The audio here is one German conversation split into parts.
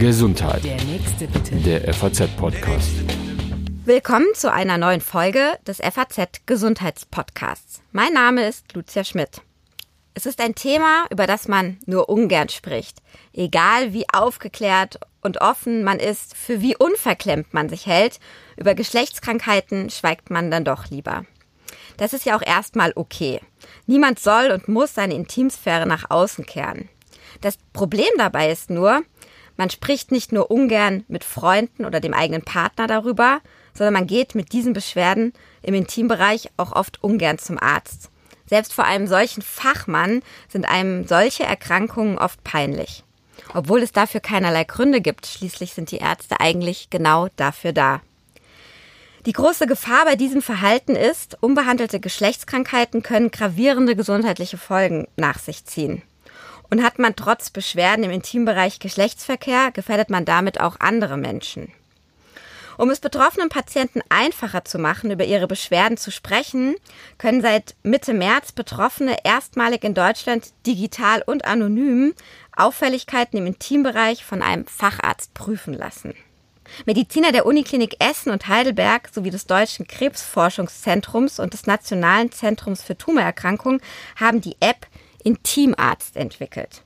Gesundheit. Der nächste bitte. Der FAZ-Podcast. Willkommen zu einer neuen Folge des FAZ Gesundheitspodcasts. Mein Name ist Lucia Schmidt. Es ist ein Thema, über das man nur ungern spricht. Egal wie aufgeklärt und offen man ist, für wie unverklemmt man sich hält, über Geschlechtskrankheiten schweigt man dann doch lieber. Das ist ja auch erstmal okay. Niemand soll und muss seine Intimsphäre nach außen kehren. Das Problem dabei ist nur, man spricht nicht nur ungern mit Freunden oder dem eigenen Partner darüber, sondern man geht mit diesen Beschwerden im Intimbereich auch oft ungern zum Arzt. Selbst vor einem solchen Fachmann sind einem solche Erkrankungen oft peinlich. Obwohl es dafür keinerlei Gründe gibt, schließlich sind die Ärzte eigentlich genau dafür da. Die große Gefahr bei diesem Verhalten ist, unbehandelte Geschlechtskrankheiten können gravierende gesundheitliche Folgen nach sich ziehen. Und hat man trotz Beschwerden im Intimbereich Geschlechtsverkehr, gefährdet man damit auch andere Menschen. Um es betroffenen Patienten einfacher zu machen, über ihre Beschwerden zu sprechen, können seit Mitte März Betroffene erstmalig in Deutschland digital und anonym Auffälligkeiten im Intimbereich von einem Facharzt prüfen lassen. Mediziner der Uniklinik Essen und Heidelberg sowie des Deutschen Krebsforschungszentrums und des Nationalen Zentrums für Tumorerkrankungen haben die App Intimarzt entwickelt.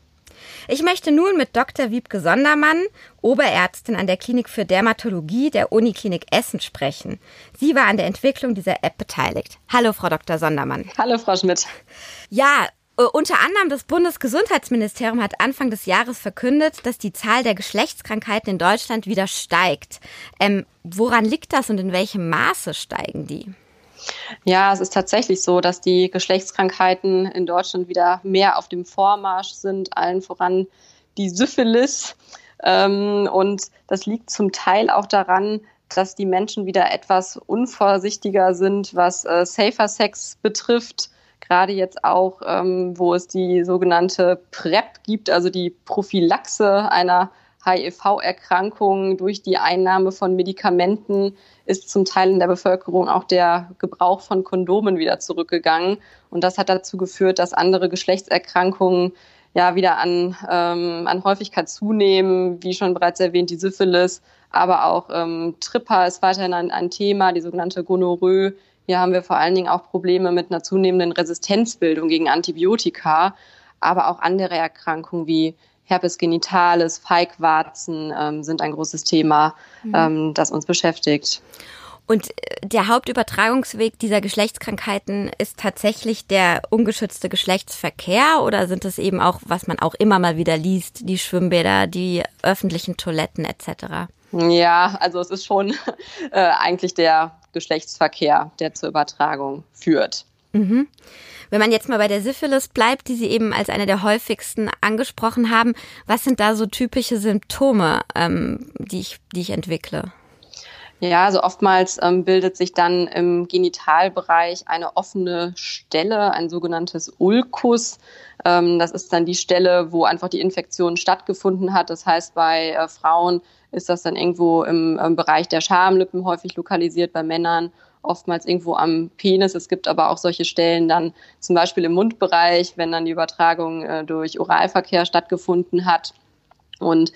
Ich möchte nun mit Dr. Wiebke Sondermann, Oberärztin an der Klinik für Dermatologie der Uniklinik Essen sprechen. Sie war an der Entwicklung dieser App beteiligt. Hallo, Frau Dr. Sondermann. Hallo, Frau Schmidt. Ja, äh, unter anderem das Bundesgesundheitsministerium hat Anfang des Jahres verkündet, dass die Zahl der Geschlechtskrankheiten in Deutschland wieder steigt. Ähm, woran liegt das und in welchem Maße steigen die? Ja, es ist tatsächlich so, dass die Geschlechtskrankheiten in Deutschland wieder mehr auf dem Vormarsch sind, allen voran die Syphilis. Ähm, und das liegt zum Teil auch daran, dass die Menschen wieder etwas unvorsichtiger sind, was äh, Safer Sex betrifft. Gerade jetzt auch, ähm, wo es die sogenannte PrEP gibt, also die Prophylaxe einer HIV-Erkrankung durch die Einnahme von Medikamenten ist zum Teil in der Bevölkerung auch der Gebrauch von Kondomen wieder zurückgegangen. Und das hat dazu geführt, dass andere Geschlechtserkrankungen ja wieder an, ähm, an Häufigkeit zunehmen, wie schon bereits erwähnt, die Syphilis, aber auch ähm, Tripper ist weiterhin ein, ein Thema, die sogenannte Gonorrhoe. Hier haben wir vor allen Dingen auch Probleme mit einer zunehmenden Resistenzbildung gegen Antibiotika, aber auch andere Erkrankungen wie Herpes genitalis, Feigwarzen ähm, sind ein großes Thema, mhm. ähm, das uns beschäftigt. Und äh, der Hauptübertragungsweg dieser Geschlechtskrankheiten ist tatsächlich der ungeschützte Geschlechtsverkehr oder sind es eben auch, was man auch immer mal wieder liest, die Schwimmbäder, die öffentlichen Toiletten etc.? Ja, also es ist schon äh, eigentlich der Geschlechtsverkehr, der zur Übertragung führt. Mhm. Wenn man jetzt mal bei der Syphilis bleibt, die Sie eben als eine der häufigsten angesprochen haben, was sind da so typische Symptome, ähm, die, ich, die ich entwickle? Ja, also oftmals ähm, bildet sich dann im Genitalbereich eine offene Stelle, ein sogenanntes Ulkus. Ähm, das ist dann die Stelle, wo einfach die Infektion stattgefunden hat. Das heißt, bei äh, Frauen ist das dann irgendwo im, im Bereich der Schamlippen häufig lokalisiert, bei Männern oftmals irgendwo am Penis. Es gibt aber auch solche Stellen dann zum Beispiel im Mundbereich, wenn dann die Übertragung äh, durch Oralverkehr stattgefunden hat. Und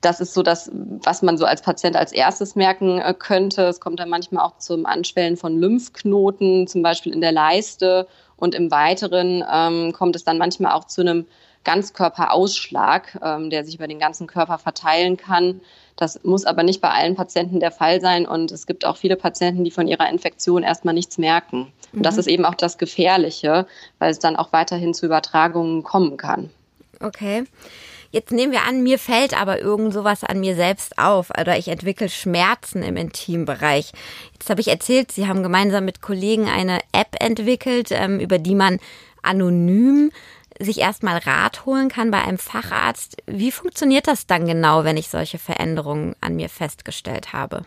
das ist so das, was man so als Patient als erstes merken äh, könnte. Es kommt dann manchmal auch zum Anschwellen von Lymphknoten, zum Beispiel in der Leiste. Und im Weiteren ähm, kommt es dann manchmal auch zu einem Ganzkörperausschlag, ähm, der sich über den ganzen Körper verteilen kann. Das muss aber nicht bei allen Patienten der Fall sein und es gibt auch viele Patienten, die von ihrer Infektion erstmal nichts merken. Und das mhm. ist eben auch das Gefährliche, weil es dann auch weiterhin zu Übertragungen kommen kann. Okay. Jetzt nehmen wir an, mir fällt aber irgend sowas an mir selbst auf oder ich entwickle Schmerzen im Intimbereich. Jetzt habe ich erzählt, Sie haben gemeinsam mit Kollegen eine App entwickelt, ähm, über die man anonym sich erstmal Rat holen kann bei einem Facharzt. Wie funktioniert das dann genau, wenn ich solche Veränderungen an mir festgestellt habe?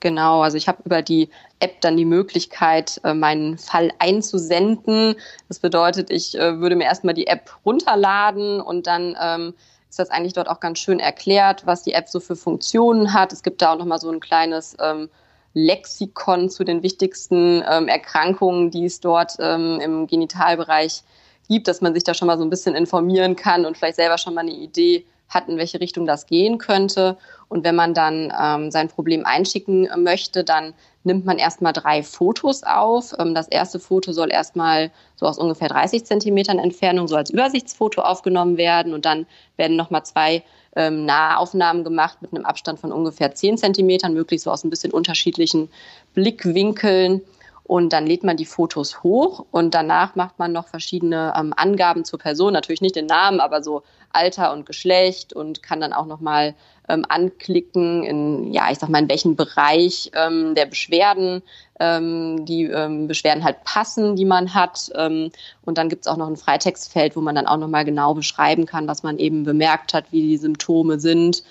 Genau, also ich habe über die App dann die Möglichkeit, äh, meinen Fall einzusenden. Das bedeutet, ich äh, würde mir erstmal die App runterladen und dann ähm, ist das eigentlich dort auch ganz schön erklärt, was die App so für Funktionen hat. Es gibt da auch nochmal so ein kleines ähm, Lexikon zu den wichtigsten ähm, Erkrankungen, die es dort ähm, im Genitalbereich gibt, dass man sich da schon mal so ein bisschen informieren kann und vielleicht selber schon mal eine Idee hat, in welche Richtung das gehen könnte. Und wenn man dann ähm, sein Problem einschicken möchte, dann nimmt man erstmal drei Fotos auf. Ähm, das erste Foto soll erstmal so aus ungefähr 30 Zentimetern Entfernung so als Übersichtsfoto aufgenommen werden. Und dann werden nochmal zwei ähm, Nahaufnahmen gemacht mit einem Abstand von ungefähr 10 Zentimetern, möglichst so aus ein bisschen unterschiedlichen Blickwinkeln. Und dann lädt man die Fotos hoch und danach macht man noch verschiedene ähm, Angaben zur Person, natürlich nicht den Namen, aber so Alter und Geschlecht und kann dann auch nochmal ähm, anklicken, in, ja, ich sag mal, in welchen Bereich ähm, der Beschwerden ähm, die ähm, Beschwerden halt passen, die man hat. Ähm, und dann gibt's auch noch ein Freitextfeld, wo man dann auch nochmal genau beschreiben kann, was man eben bemerkt hat, wie die Symptome sind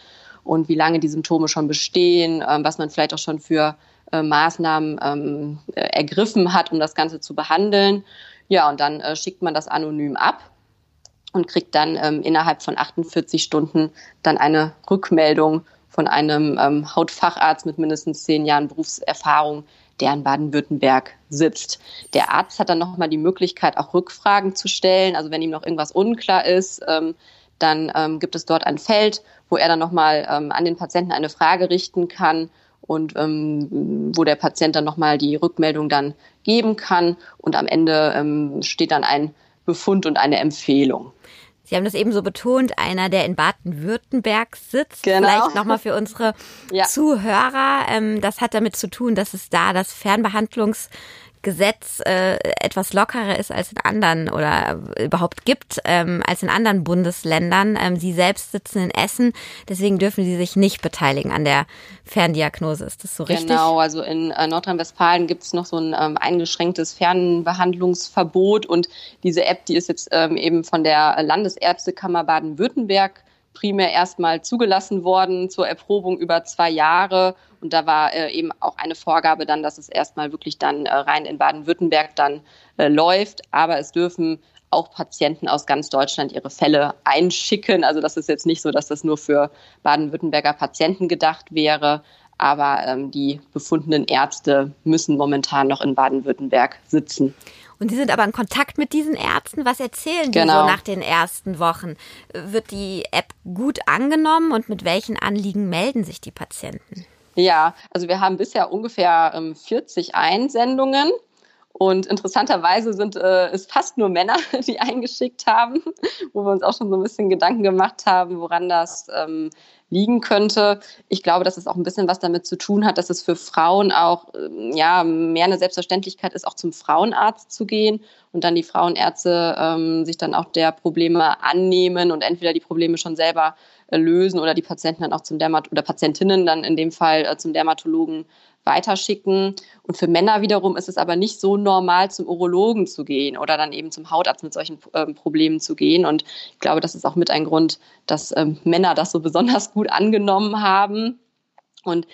und wie lange die Symptome schon bestehen, ähm, was man vielleicht auch schon für äh, Maßnahmen ähm, äh, ergriffen hat, um das Ganze zu behandeln. Ja, und dann äh, schickt man das anonym ab und kriegt dann ähm, innerhalb von 48 Stunden dann eine Rückmeldung von einem ähm, Hautfacharzt mit mindestens zehn Jahren Berufserfahrung, der in Baden-Württemberg sitzt. Der Arzt hat dann nochmal die Möglichkeit, auch Rückfragen zu stellen. Also wenn ihm noch irgendwas unklar ist, ähm, dann ähm, gibt es dort ein Feld, wo er dann nochmal ähm, an den Patienten eine Frage richten kann und ähm, wo der Patient dann nochmal die Rückmeldung dann geben kann. Und am Ende ähm, steht dann ein Befund und eine Empfehlung. Sie haben das eben so betont, einer, der in Baden-Württemberg sitzt. Genau. Vielleicht nochmal für unsere ja. Zuhörer. Ähm, das hat damit zu tun, dass es da das Fernbehandlungs Gesetz äh, etwas lockerer ist als in anderen oder überhaupt gibt ähm, als in anderen Bundesländern. Ähm, sie selbst sitzen in Essen, deswegen dürfen sie sich nicht beteiligen an der Ferndiagnose. Ist das so richtig? Genau, also in äh, Nordrhein-Westfalen gibt es noch so ein ähm, eingeschränktes Fernbehandlungsverbot und diese App, die ist jetzt ähm, eben von der Landesärztekammer Baden-Württemberg primär erstmal zugelassen worden zur Erprobung über zwei Jahre. Und da war äh, eben auch eine Vorgabe dann, dass es erstmal wirklich dann äh, rein in Baden-Württemberg dann äh, läuft. Aber es dürfen auch Patienten aus ganz Deutschland ihre Fälle einschicken. Also das ist jetzt nicht so, dass das nur für Baden-Württemberger Patienten gedacht wäre. Aber ähm, die befundenen Ärzte müssen momentan noch in Baden-Württemberg sitzen. Und Sie sind aber in Kontakt mit diesen Ärzten. Was erzählen die genau. so nach den ersten Wochen? Wird die App gut angenommen und mit welchen Anliegen melden sich die Patienten? Ja, also wir haben bisher ungefähr ähm, 40 Einsendungen. Und interessanterweise sind äh, es fast nur Männer, die eingeschickt haben, wo wir uns auch schon so ein bisschen Gedanken gemacht haben, woran das ähm, liegen könnte. Ich glaube, dass es auch ein bisschen was damit zu tun hat, dass es für Frauen auch ähm, ja mehr eine Selbstverständlichkeit ist, auch zum Frauenarzt zu gehen und dann die Frauenärzte ähm, sich dann auch der Probleme annehmen und entweder die Probleme schon selber äh, lösen oder die Patienten dann auch zum Dermat oder Patientinnen dann in dem Fall äh, zum Dermatologen weiterschicken. Und für Männer wiederum ist es aber nicht so normal, zum Urologen zu gehen oder dann eben zum Hautarzt mit solchen ähm, Problemen zu gehen. Und ich glaube, das ist auch mit ein Grund, dass ähm, Männer das so besonders gut angenommen haben. Und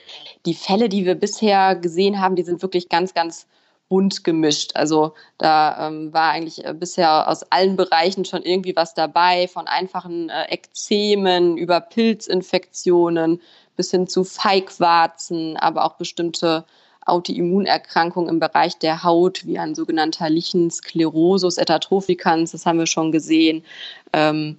die Fälle, die wir bisher gesehen haben, die sind wirklich ganz, ganz bunt gemischt. Also da ähm, war eigentlich äh, bisher aus allen Bereichen schon irgendwie was dabei, von einfachen äh, Ekzemen über Pilzinfektionen bis hin zu Feigwarzen, aber auch bestimmte Autoimmunerkrankungen im Bereich der Haut, wie ein sogenannter Lichensklerosus etatrophicaans, das haben wir schon gesehen. Ähm,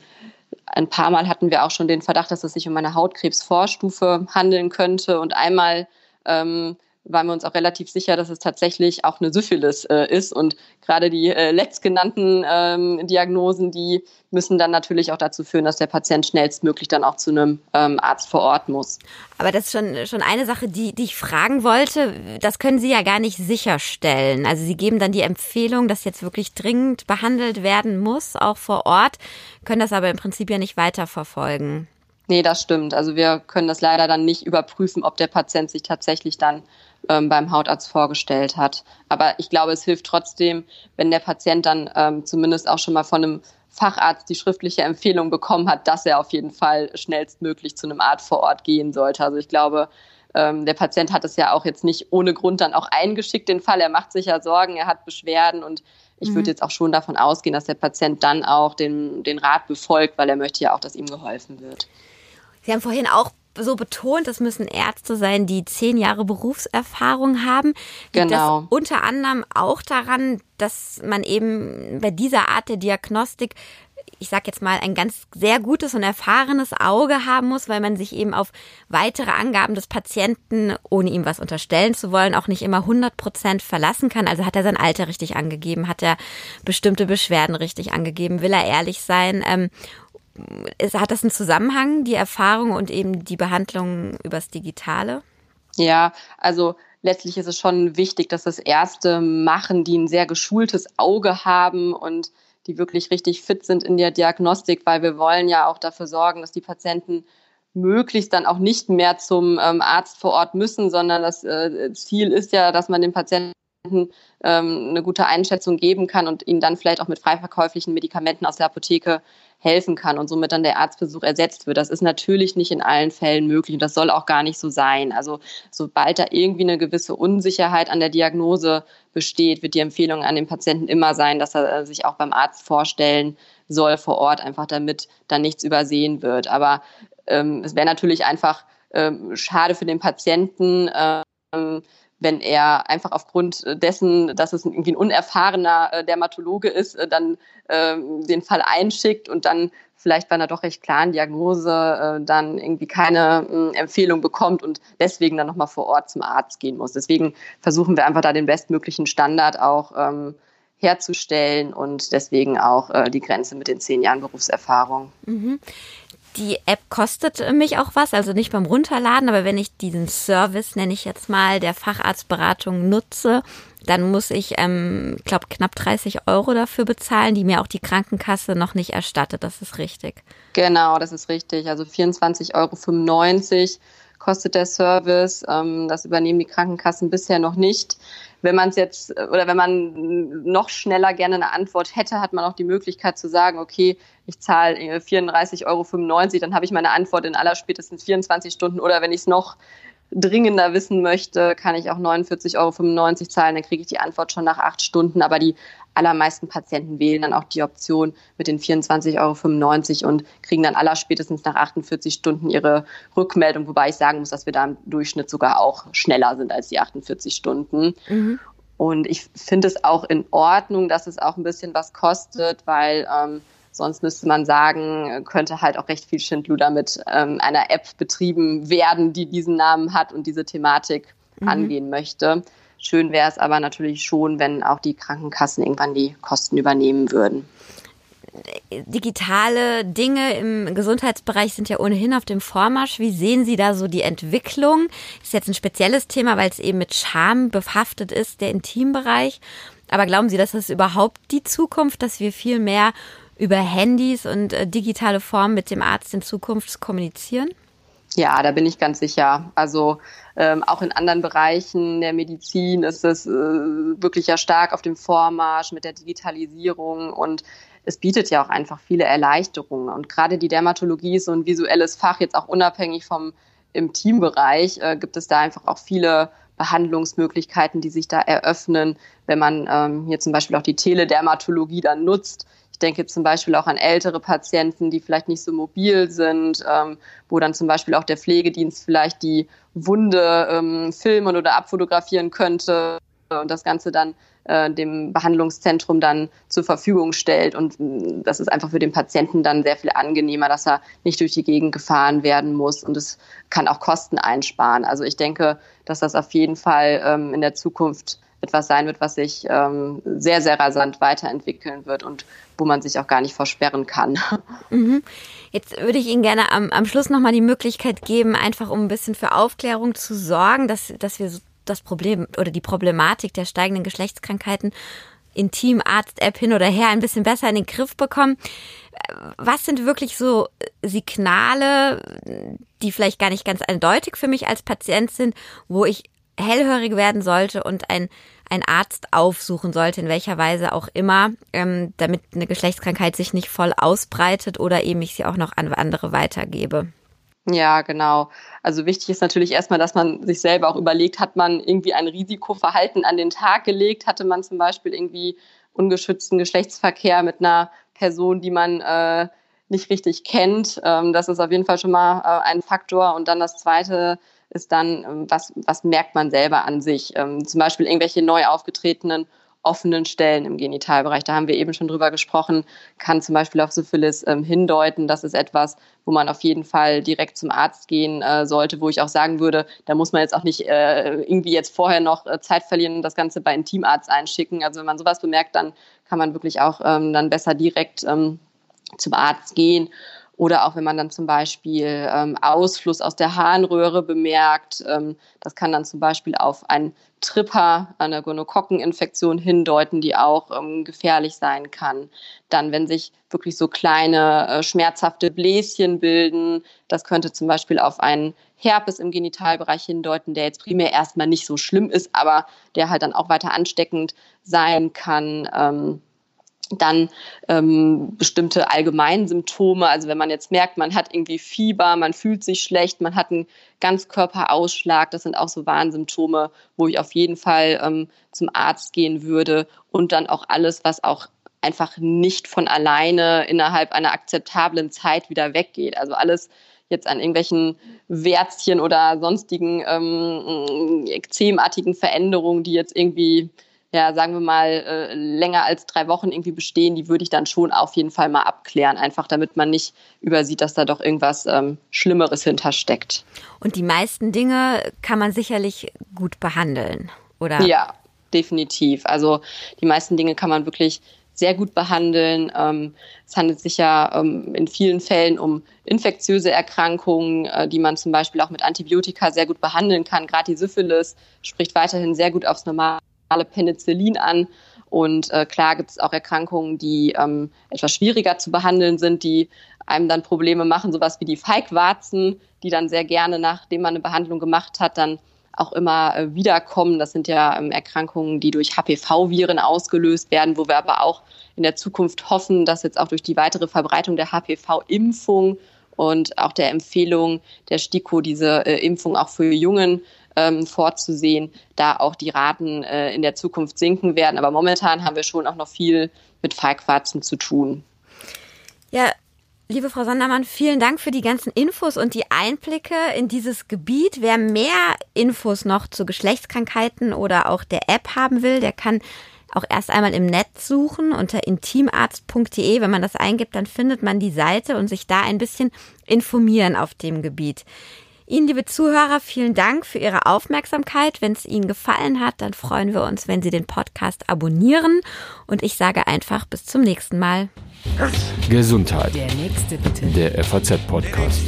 ein paar Mal hatten wir auch schon den Verdacht, dass es sich um eine Hautkrebsvorstufe handeln könnte. Und einmal ähm, waren wir uns auch relativ sicher, dass es tatsächlich auch eine Syphilis äh, ist. Und gerade die äh, letztgenannten ähm, Diagnosen, die müssen dann natürlich auch dazu führen, dass der Patient schnellstmöglich dann auch zu einem ähm, Arzt vor Ort muss. Aber das ist schon, schon eine Sache, die, die ich fragen wollte. Das können Sie ja gar nicht sicherstellen. Also Sie geben dann die Empfehlung, dass jetzt wirklich dringend behandelt werden muss, auch vor Ort, können das aber im Prinzip ja nicht weiterverfolgen. Nee, das stimmt. Also wir können das leider dann nicht überprüfen, ob der Patient sich tatsächlich dann ähm, beim Hautarzt vorgestellt hat. Aber ich glaube, es hilft trotzdem, wenn der Patient dann ähm, zumindest auch schon mal von einem Facharzt die schriftliche Empfehlung bekommen hat, dass er auf jeden Fall schnellstmöglich zu einem Arzt vor Ort gehen sollte. Also ich glaube, ähm, der Patient hat es ja auch jetzt nicht ohne Grund dann auch eingeschickt, den Fall. Er macht sich ja Sorgen, er hat Beschwerden und ich mhm. würde jetzt auch schon davon ausgehen, dass der Patient dann auch den, den Rat befolgt, weil er möchte ja auch, dass ihm geholfen wird. Sie haben vorhin auch so betont, das müssen Ärzte sein, die zehn Jahre Berufserfahrung haben. Liegt genau. das unter anderem auch daran, dass man eben bei dieser Art der Diagnostik ich sag jetzt mal, ein ganz sehr gutes und erfahrenes Auge haben muss, weil man sich eben auf weitere Angaben des Patienten, ohne ihm was unterstellen zu wollen, auch nicht immer 100 Prozent verlassen kann. Also hat er sein Alter richtig angegeben, hat er bestimmte Beschwerden richtig angegeben, will er ehrlich sein. Ähm, hat das einen Zusammenhang, die Erfahrung und eben die Behandlung übers Digitale? Ja, also letztlich ist es schon wichtig, dass das Ärzte machen, die ein sehr geschultes Auge haben und die wirklich richtig fit sind in der Diagnostik, weil wir wollen ja auch dafür sorgen, dass die Patienten möglichst dann auch nicht mehr zum ähm, Arzt vor Ort müssen, sondern das äh, Ziel ist ja, dass man den Patienten eine gute Einschätzung geben kann und ihnen dann vielleicht auch mit freiverkäuflichen Medikamenten aus der Apotheke helfen kann und somit dann der Arztbesuch ersetzt wird. Das ist natürlich nicht in allen Fällen möglich und das soll auch gar nicht so sein. Also sobald da irgendwie eine gewisse Unsicherheit an der Diagnose besteht, wird die Empfehlung an den Patienten immer sein, dass er äh, sich auch beim Arzt vorstellen soll vor Ort, einfach damit dann nichts übersehen wird. Aber ähm, es wäre natürlich einfach ähm, schade für den Patienten, ähm, wenn er einfach aufgrund dessen, dass es irgendwie ein unerfahrener äh, Dermatologe ist, äh, dann äh, den Fall einschickt und dann vielleicht bei einer doch recht klaren Diagnose äh, dann irgendwie keine äh, Empfehlung bekommt und deswegen dann nochmal vor Ort zum Arzt gehen muss. Deswegen versuchen wir einfach da den bestmöglichen Standard auch ähm, herzustellen und deswegen auch die Grenze mit den zehn Jahren Berufserfahrung. Mhm. Die App kostet mich auch was, also nicht beim Runterladen, aber wenn ich diesen Service, nenne ich jetzt mal, der Facharztberatung nutze, dann muss ich, ähm, glaube knapp 30 Euro dafür bezahlen, die mir auch die Krankenkasse noch nicht erstattet. Das ist richtig. Genau, das ist richtig. Also 24,95 Euro kostet der Service. Ähm, das übernehmen die Krankenkassen bisher noch nicht. Wenn man es jetzt oder wenn man noch schneller gerne eine Antwort hätte, hat man auch die Möglichkeit zu sagen, okay, ich zahle 34,95 Euro, dann habe ich meine Antwort in aller spätestens 24 Stunden oder wenn ich es noch dringender wissen möchte, kann ich auch 49,95 Euro zahlen, dann kriege ich die Antwort schon nach acht Stunden. Aber die allermeisten Patienten wählen dann auch die Option mit den 24,95 Euro und kriegen dann aller spätestens nach 48 Stunden ihre Rückmeldung, wobei ich sagen muss, dass wir da im Durchschnitt sogar auch schneller sind als die 48 Stunden. Mhm. Und ich finde es auch in Ordnung, dass es auch ein bisschen was kostet, weil ähm, Sonst müsste man sagen, könnte halt auch recht viel Schindluder mit ähm, einer App betrieben werden, die diesen Namen hat und diese Thematik mhm. angehen möchte. Schön wäre es aber natürlich schon, wenn auch die Krankenkassen irgendwann die Kosten übernehmen würden digitale Dinge im Gesundheitsbereich sind ja ohnehin auf dem Vormarsch. Wie sehen Sie da so die Entwicklung? Ist jetzt ein spezielles Thema, weil es eben mit Scham behaftet ist, der Intimbereich. Aber glauben Sie, dass das überhaupt die Zukunft, dass wir viel mehr über Handys und äh, digitale Formen mit dem Arzt in Zukunft kommunizieren? Ja, da bin ich ganz sicher. Also ähm, auch in anderen Bereichen der Medizin ist es äh, wirklich ja stark auf dem Vormarsch mit der Digitalisierung und es bietet ja auch einfach viele Erleichterungen. Und gerade die Dermatologie ist so ein visuelles Fach, jetzt auch unabhängig vom im Teambereich, äh, gibt es da einfach auch viele Behandlungsmöglichkeiten, die sich da eröffnen, wenn man ähm, hier zum Beispiel auch die Teledermatologie dann nutzt. Ich denke zum Beispiel auch an ältere Patienten, die vielleicht nicht so mobil sind, ähm, wo dann zum Beispiel auch der Pflegedienst vielleicht die Wunde ähm, filmen oder abfotografieren könnte und das Ganze dann äh, dem Behandlungszentrum dann zur Verfügung stellt. Und mm, das ist einfach für den Patienten dann sehr viel angenehmer, dass er nicht durch die Gegend gefahren werden muss. Und es kann auch Kosten einsparen. Also ich denke, dass das auf jeden Fall ähm, in der Zukunft etwas sein wird, was sich ähm, sehr, sehr rasant weiterentwickeln wird und wo man sich auch gar nicht versperren kann. Mhm. Jetzt würde ich Ihnen gerne am, am Schluss nochmal die Möglichkeit geben, einfach um ein bisschen für Aufklärung zu sorgen, dass, dass wir das Problem oder die Problematik der steigenden Geschlechtskrankheiten Intim, Arzt-App hin oder her ein bisschen besser in den Griff bekommen. Was sind wirklich so Signale, die vielleicht gar nicht ganz eindeutig für mich als Patient sind, wo ich hellhörig werden sollte und ein ein Arzt aufsuchen sollte, in welcher Weise auch immer, ähm, damit eine Geschlechtskrankheit sich nicht voll ausbreitet oder eben ich sie auch noch an andere weitergebe. Ja, genau. Also wichtig ist natürlich erstmal, dass man sich selber auch überlegt, hat man irgendwie ein Risikoverhalten an den Tag gelegt? Hatte man zum Beispiel irgendwie ungeschützten Geschlechtsverkehr mit einer Person, die man äh, nicht richtig kennt? Ähm, das ist auf jeden Fall schon mal äh, ein Faktor. Und dann das Zweite ist dann, ähm, was, was merkt man selber an sich? Ähm, zum Beispiel irgendwelche neu aufgetretenen offenen Stellen im Genitalbereich. Da haben wir eben schon drüber gesprochen, kann zum Beispiel auf Syphilis ähm, hindeuten. Das ist etwas, wo man auf jeden Fall direkt zum Arzt gehen äh, sollte, wo ich auch sagen würde, da muss man jetzt auch nicht äh, irgendwie jetzt vorher noch äh, Zeit verlieren und das Ganze bei einem Teamarzt einschicken. Also wenn man sowas bemerkt, dann kann man wirklich auch ähm, dann besser direkt ähm, zum Arzt gehen. Oder auch wenn man dann zum Beispiel ähm, Ausfluss aus der Harnröhre bemerkt, ähm, das kann dann zum Beispiel auf ein Tripper, eine Gonokokkeninfektion hindeuten, die auch ähm, gefährlich sein kann. Dann, wenn sich wirklich so kleine äh, schmerzhafte Bläschen bilden, das könnte zum Beispiel auf einen Herpes im Genitalbereich hindeuten, der jetzt primär erstmal nicht so schlimm ist, aber der halt dann auch weiter ansteckend sein kann. Dann ähm, bestimmte Allgemeinsymptome, also wenn man jetzt merkt, man hat irgendwie Fieber, man fühlt sich schlecht, man hat einen Ganzkörperausschlag, das sind auch so Warnsymptome, wo ich auf jeden Fall ähm, zum Arzt gehen würde und dann auch alles, was auch einfach nicht von alleine innerhalb einer akzeptablen Zeit wieder weggeht. Also alles jetzt an irgendwelchen Wärzchen oder sonstigen ähm, ekzemartigen Veränderungen, die jetzt irgendwie ja, sagen wir mal, äh, länger als drei Wochen irgendwie bestehen, die würde ich dann schon auf jeden Fall mal abklären, einfach damit man nicht übersieht, dass da doch irgendwas ähm, Schlimmeres hintersteckt. Und die meisten Dinge kann man sicherlich gut behandeln, oder? Ja, definitiv. Also die meisten Dinge kann man wirklich sehr gut behandeln. Ähm, es handelt sich ja ähm, in vielen Fällen um infektiöse Erkrankungen, äh, die man zum Beispiel auch mit Antibiotika sehr gut behandeln kann. Gerade die Syphilis spricht weiterhin sehr gut aufs normale Penicillin an. Und äh, klar gibt es auch Erkrankungen, die ähm, etwas schwieriger zu behandeln sind, die einem dann Probleme machen, sowas wie die Feigwarzen, die dann sehr gerne, nachdem man eine Behandlung gemacht hat, dann auch immer äh, wiederkommen. Das sind ja ähm, Erkrankungen, die durch HPV-Viren ausgelöst werden, wo wir aber auch in der Zukunft hoffen, dass jetzt auch durch die weitere Verbreitung der HPV-Impfung und auch der Empfehlung der STIKO, diese äh, Impfung auch für Jungen ähm, vorzusehen, da auch die Raten äh, in der Zukunft sinken werden. Aber momentan haben wir schon auch noch viel mit Feigwarzen zu tun. Ja, Liebe Frau Sondermann, vielen Dank für die ganzen Infos und die Einblicke in dieses Gebiet. Wer mehr Infos noch zu Geschlechtskrankheiten oder auch der App haben will, der kann auch erst einmal im Netz suchen unter intimarzt.de. Wenn man das eingibt, dann findet man die Seite und sich da ein bisschen informieren auf dem Gebiet. Ihnen, liebe Zuhörer, vielen Dank für Ihre Aufmerksamkeit. Wenn es Ihnen gefallen hat, dann freuen wir uns, wenn Sie den Podcast abonnieren. Und ich sage einfach bis zum nächsten Mal. Gesundheit. Der nächste bitte. Der FAZ-Podcast.